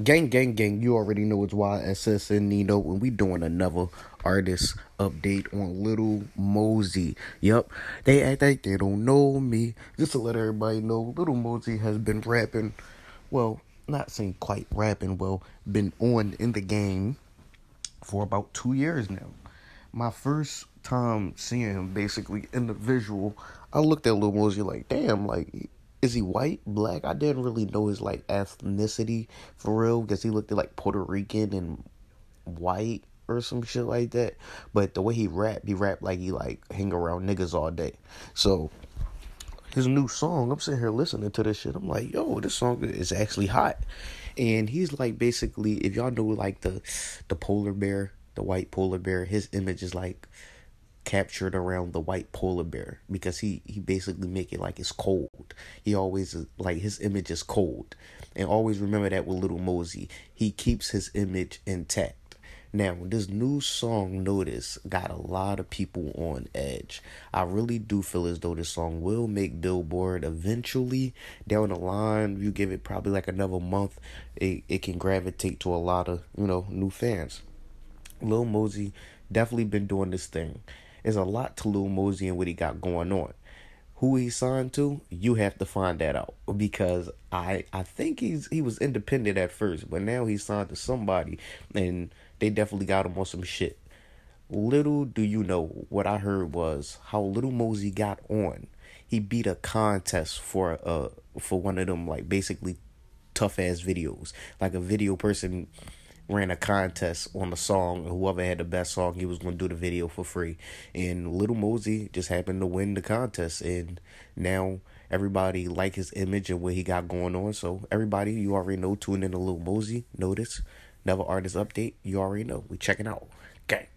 Gang, gang, gang, you already know it's YSS and Nino when we doing another artist update on Little Mosey. Yup, they act like they don't know me. Just to let everybody know, Little Mosey has been rapping, well, not saying quite rapping, well, been on in the game for about two years now. My first time seeing him basically in the visual, I looked at Little Mosey like, damn, like is he white, black? I didn't really know his like ethnicity for real because he looked like Puerto Rican and white or some shit like that. But the way he rap, he rap like he like hang around niggas all day. So his new song, I'm sitting here listening to this shit. I'm like, yo, this song is actually hot. And he's like basically, if y'all know like the the polar bear, the white polar bear, his image is like captured around the white polar bear because he he basically make it like it's cold. He always like his image is cold, and always remember that with Little Mosey, he keeps his image intact. Now, this new song, Noticed, got a lot of people on edge. I really do feel as though this song will make Billboard eventually down the line. You give it probably like another month, it, it can gravitate to a lot of, you know, new fans. Lil Mosey definitely been doing this thing. There's a lot to Lil Mosey and what he got going on. Who he signed to, you have to find that out because I I think he's he was independent at first, but now he's signed to somebody and they definitely got him on some shit. Little do you know what I heard was how Little Mosey got on. He beat a contest for uh for one of them like basically tough ass videos. Like a video person ran a contest on the song. Whoever had the best song, he was going to do the video for free. And Little Mosey just happened to win the contest. And now everybody like his image and what he got going on. So everybody, you already know, tune in to Little Mosey. Noticed, never artist update. You already know. We checking out. Okay.